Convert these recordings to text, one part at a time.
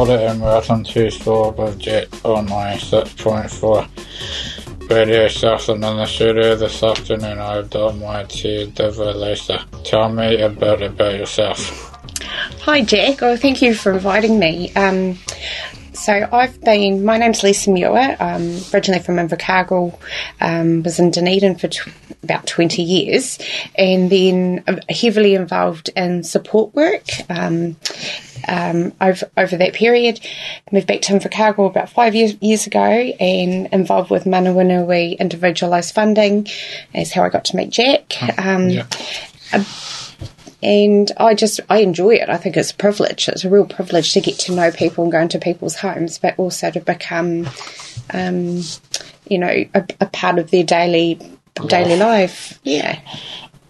Kia ora and welcome to Store with Jet on 96.4 Radio Southland in the studio this afternoon. I've got my dear Diva Lisa. Tell me a bit about yourself. Hi, Jack. Oh, thank you for inviting me. Um, so I've been. My name's Lisa Muir. Um, originally from Invercargill. Um, was in Dunedin for tw- about twenty years, and then heavily involved in support work. Um, um, over over that period, moved back to Invercargill about five years, years ago, and involved with Manawanui individualised funding. Is how I got to meet Jack. Um, Yeah. and I just I enjoy it. I think it's a privilege. It's a real privilege to get to know people and go into people's homes, but also to become, um, you know, a, a part of their daily daily life. Yeah,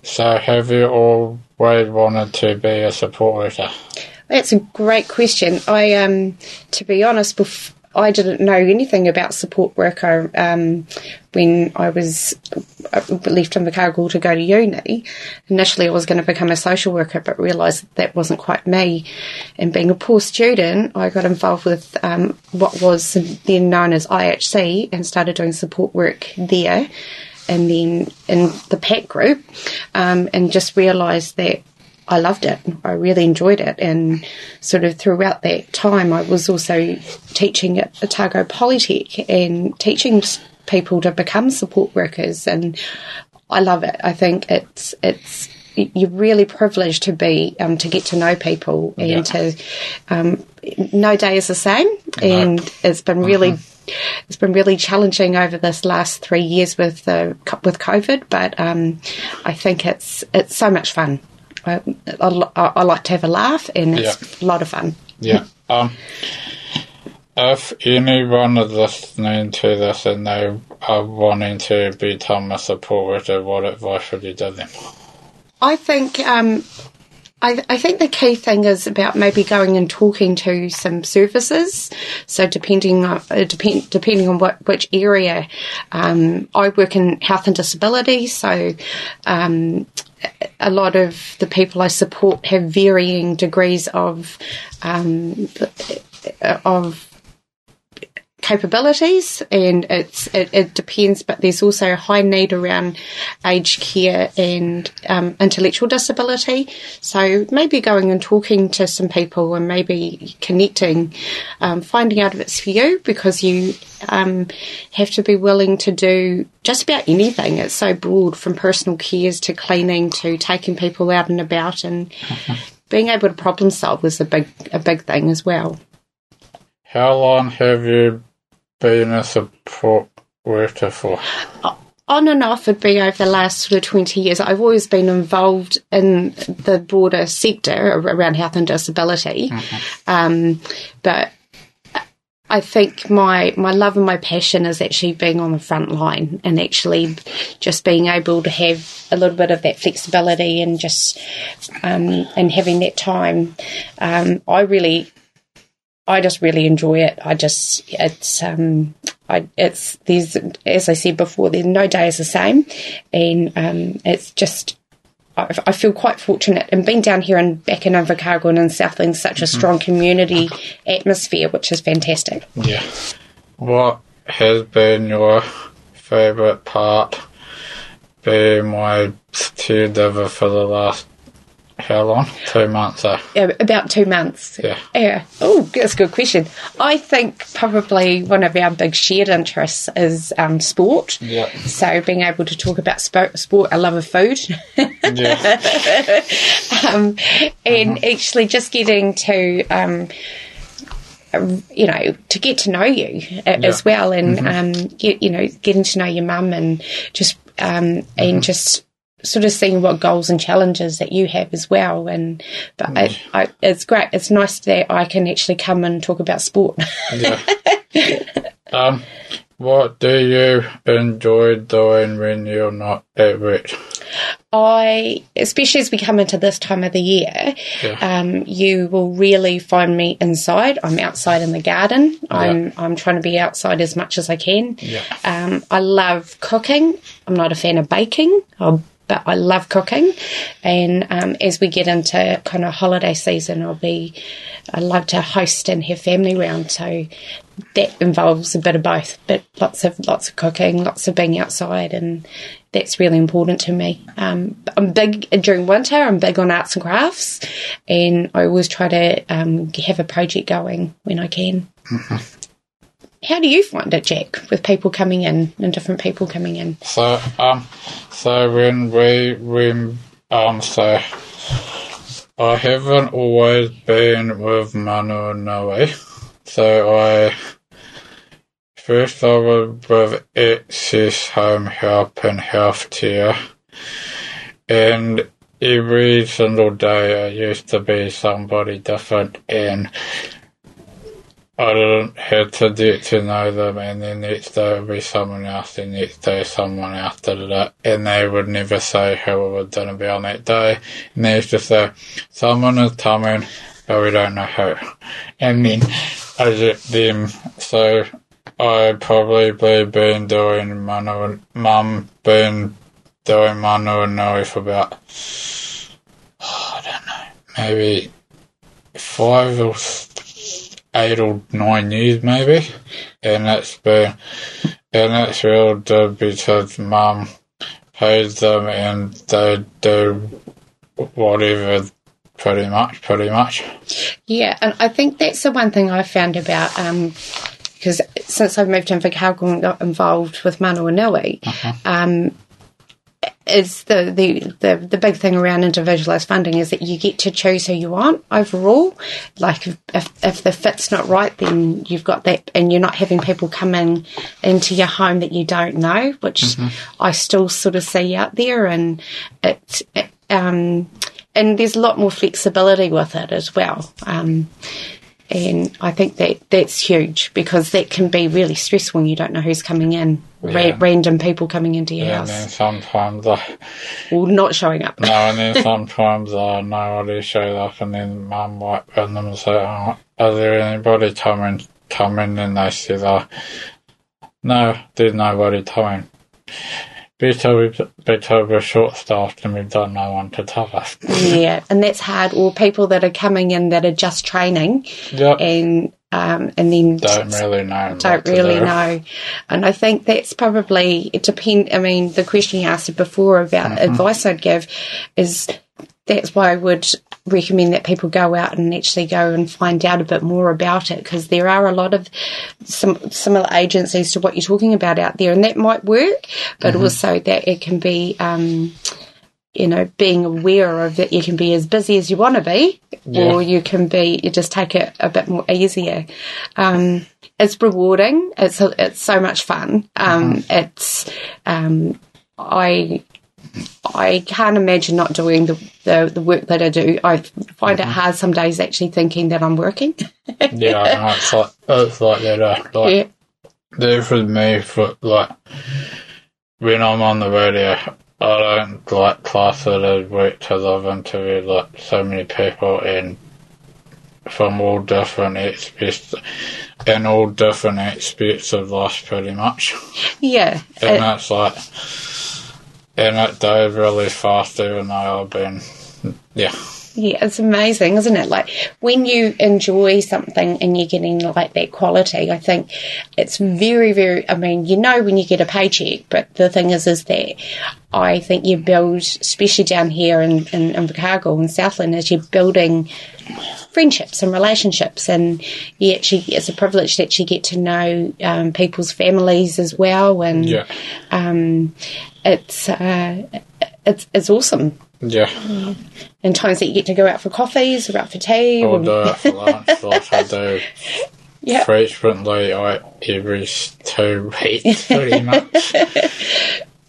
So, have you always wanted to be a support worker? That's a great question. I um, to be honest, I didn't know anything about support worker um, when I was uh, left Invercargill to go to uni. Initially, I was going to become a social worker, but realised that, that wasn't quite me. And being a poor student, I got involved with um, what was then known as IHC and started doing support work there. And then in the PACT group, um, and just realised that I loved it. I really enjoyed it. And sort of throughout that time, I was also teaching at Otago Polytech and teaching people to become support workers. And I love it. I think it's, it's, you're really privileged to be, um, to get to know people and Yeah. to, um, no day is the same. And it's been really, it's been really challenging over this last three years with the with COVID, but um, I think it's it's so much fun. I, I, I like to have a laugh, and it's a lot of fun. Yeah. Um, if anyone is listening to this and they are wanting to become a support worker, what advice would you give them? I think um, I, I think the key thing is about maybe going and talking to some services. So depending on uh, depend, depending on what which area, um, I work in health and disability. So um, a lot of the people I support have varying degrees of um, of capabilities and it's it, it depends but there's also a high need around aged care and um, intellectual disability. So maybe going and talking to some people and maybe connecting um, finding out if it's for you because you um, have to be willing to do just about anything. It's so broad from personal cares to cleaning to taking people out and about and being able to problem solve is a big a big thing as well. How long have you been a support worker for? on and off would be over the last sort of 20 years. I've always been involved in the broader sector around health and disability. Um, but I think my, my love and my passion is actually being on the front line and actually just being able to have a little bit of that flexibility and just um, and having that time. Um, I really I just really enjoy it. I just it's um I it's there's as I said before, there's no day is the same, and um it's just. I I feel quite fortunate and being down here and back in Invercargill and in Southland, such a strong community atmosphere, which is fantastic. Yeah. What has been your favourite part being my caregiver for the last how long? Two months, eh? Yeah, about two months. Yeah. Yeah. Oh, that's a good question. I think probably one of our big shared interests is um, sport. Yeah. So being able to talk about spo- sport, a love of food, Yeah. um, and actually just getting to. Um, you know, to get to know you a- as well, and um, get, you know, getting to know your mum, and just um, and just sort of seeing what goals and challenges that you have as well. And but I, I, it's great. It's nice that I can actually come and talk about sport. Yeah. um, what do you enjoy doing when you're not at work? I, especially as we come into this time of the year, Yeah. um, you will really find me inside. I'm outside in the garden. I'm I'm trying to be outside as much as I can. Yeah. Um, I love cooking. I'm not a fan of baking. I'll, but I love cooking, and um, as we get into kind of holiday season, I'll be. I love to host and have family round, so that involves a bit of both. But lots of lots of cooking, lots of being outside, and that's really important to me. Um, I'm big during winter. I'm big on arts and crafts, and I always try to um, have a project going when I can. How do you find it, Jack, with people coming in and different people coming in? So, um, so when we, when, um, so I haven't always been with Manawanui. So I, first I was with Access Home Help and Health Care. And every single day I used to be somebody different and I didn't have to get to know them, and then next day would be someone else, and next day someone else did it, and they would never say who it going to be on that day, and they used to say, someone is coming, but we don't know who. And then I get them, so I probably been doing and Mum, been doing Manawanui for about, I don't know, maybe five or eight or nine years maybe, and it's been and it's real good because mum pays them and they do whatever pretty much, pretty much. Yeah, and I think that's the one thing I found about um, because since I've moved to Invercargill and got involved with Manawanui, um, is the, the, the, the big thing around individualised funding is that you get to choose who you want overall. Like if, if, if the fit's not right, then you've got that, and you're not having people come in into your home that you don't know, which I still sort of see out there, and it, it um, and there's a lot more flexibility with it as well. Um, and I think that that's huge because that can be really stressful when you don't know who's coming in, ra- random people coming into your house. And then sometimes I or not showing up. no, and then sometimes I nobody shows up, and then mum might ring them and say, oh, "Is there anybody coming?" Coming, and they said, "Oh, no, there's nobody coming." Better we better we're short staffed and we've got no one to tell us. yeah, and that's hard. Or people that are coming in that are just training Yep. and um, and then don't really know. don't really do. know. And I think that's probably it depend I mean, the question you asked before about Mm-hmm. advice I'd give is that's why I would recommend that people go out and actually go and find out a bit more about it because there are a lot of some similar agencies to what you're talking about out there and that might work but Mm-hmm. also that it can be um, you know being aware of that you can be as busy as you want to be Yeah. or you can be you just take it a bit more easier um, it's rewarding it's it's so much fun um, it's um, I I can't imagine not doing the, the, the work that I do. I find it hard some days actually thinking that I'm working. Yeah, I know, it's like it's like that. Uh, like yeah. there for me for like when I'm on the radio, I don't like class it as work because I've interviewed like so many people and from all different aspects and all different aspects of life, pretty much. Yeah. And Uh, that's like, and it goes really fast, even though I've been, yeah, Yeah, it's amazing, isn't it? Like when you enjoy something and you're getting like that quality, I think it's very, very. I mean, you know when you get a paycheck, but the thing is, is that I think you build, especially down here in in, in Invercargill and Southland, is you're building friendships and relationships, and you actually it's a privilege that you get to know um, people's families as well, and yeah, um, it's uh, it's it's awesome yeah. and times that you get to go out for coffees or out for tea. Or and- do it for lunch, like I do frequently, I, every two weeks, pretty much.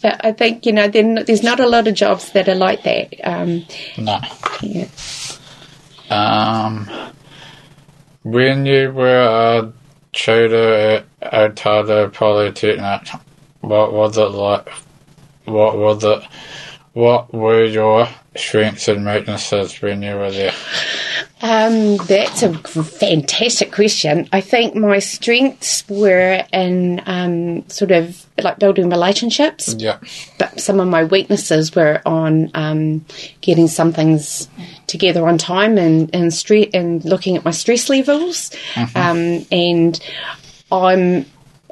But I think you know then there's not a lot of jobs that are like that. Um, No. yeah. Um, when you were a tutor at Otago Polytechnic, what was it like? What was it? What were your strengths and weaknesses when you were there? Um, that's a fantastic question. I think my strengths were in um, sort of like building relationships, Yeah. but some of my weaknesses were on um, getting some things together on time and and, stre- and looking at my stress levels. Um, and I'm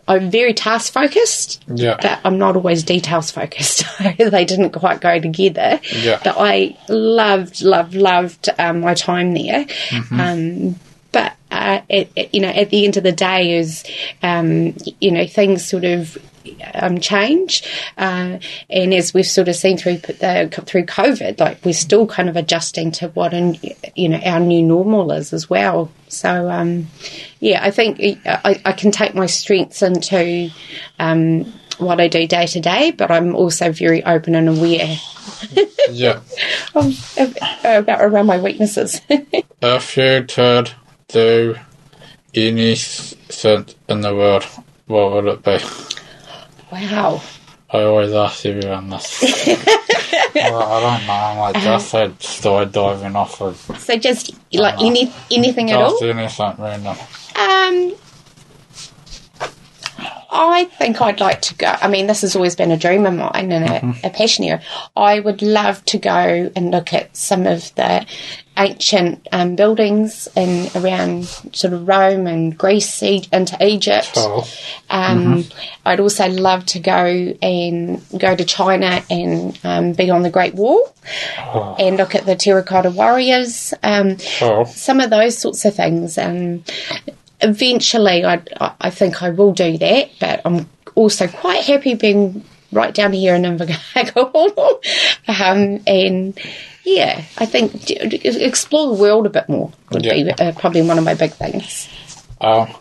I'm very task focused, Yeah. but I'm not always details focused. they didn't quite go together. Yeah. But I loved, loved, loved um, my time there. Um, but uh, it, it- you know, at the end of the day, is um, you know things sort of um, change, uh, and as we've sort of seen through the, through COVID, like we're still kind of adjusting to what and you know our new normal is as well. So um, yeah, I think I, I can take my strengths into um, what I do day to day, but I'm also very open and aware Yeah. about around my weaknesses. If you could do anything in the world, what would it be? Wow. I always ask everyone this. well, I don't know. I might just said skydiving off of So just like any anything at all. just anything random. Um, I think I'd like to go. I mean, this has always been a dream of mine and a, a passion area. I would love to go and look at some of the ancient um, buildings and around sort of Rome and Greece e- into Egypt. Oh, Um, I'd also love to go and go to China and um, be on the Great Wall oh, and look at the terracotta warriors. Um, oh. some of those sorts of things. And eventually, I, I think I will do that, but I'm also quite happy being right down here in Invercargill. um, and yeah, I think explore the world a bit more would be uh, probably one of my big things. Um,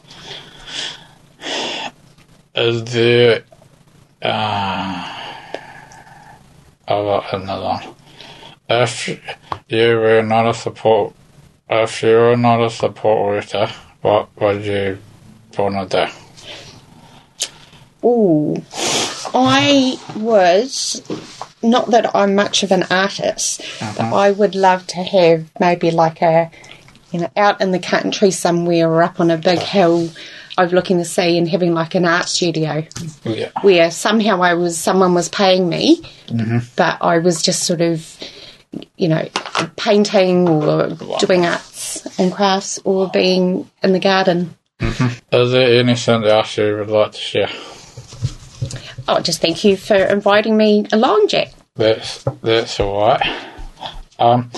is there uh, a lot in the line? If you were not a support, if you were not a support worker, what would you want to do? Ooh, I was not that I'm much of an artist, but uh-huh. I would love to have maybe like a you know out in the country somewhere or up on a big hill overlooking the sea and having like an art studio oh, Yeah. where somehow I was someone was paying me, mm-hmm. but I was just sort of you know painting or doing arts and crafts or being in the garden. Mm-hmm. Is there anything else you would like to share? Oh, just thank you for inviting me along, Jack. That's that's alright. Um,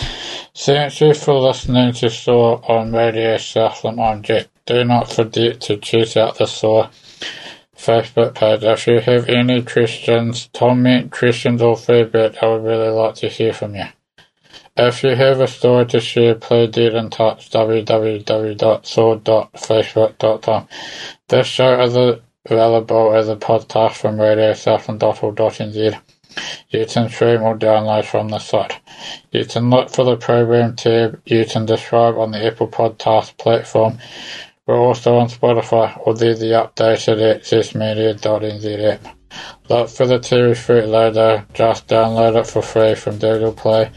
thank you for listening to Saw on Radio Southland. I'm Do not forget to check out the Saw Facebook page. If you have any questions, comment, questions or feedback, I would really like to hear from you. If you have a story to share, please get in touch www.sword.facebook.com. This show is available as a podcast from radiosouthland.org.nz. You can stream or download from the site. You can look for the program tab. You can describe on the Apple Podcast platform. We're also on Spotify or the the updated accessmedia.nz app. Look for the TV Fruit logo. Just download it for free from Google Play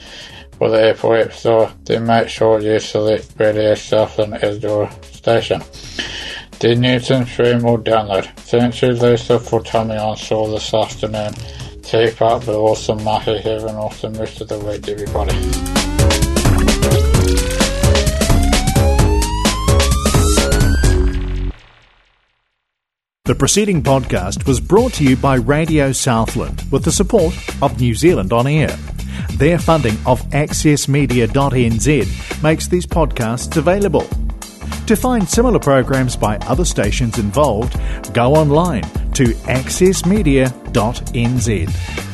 or the Apple App Store. Then make sure you select Radio Southland as your station. Then you can stream or download. Thank you, Lisa, for coming on show this afternoon. Keep up the awesome mahi. Have an awesome rest of the week, everybody. The preceding podcast was brought to you by Radio Southland with the support of New Zealand On Air. Their funding of accessmedia.nz makes these podcasts available. To find similar programs by other stations involved, go online to accessmedia.nz.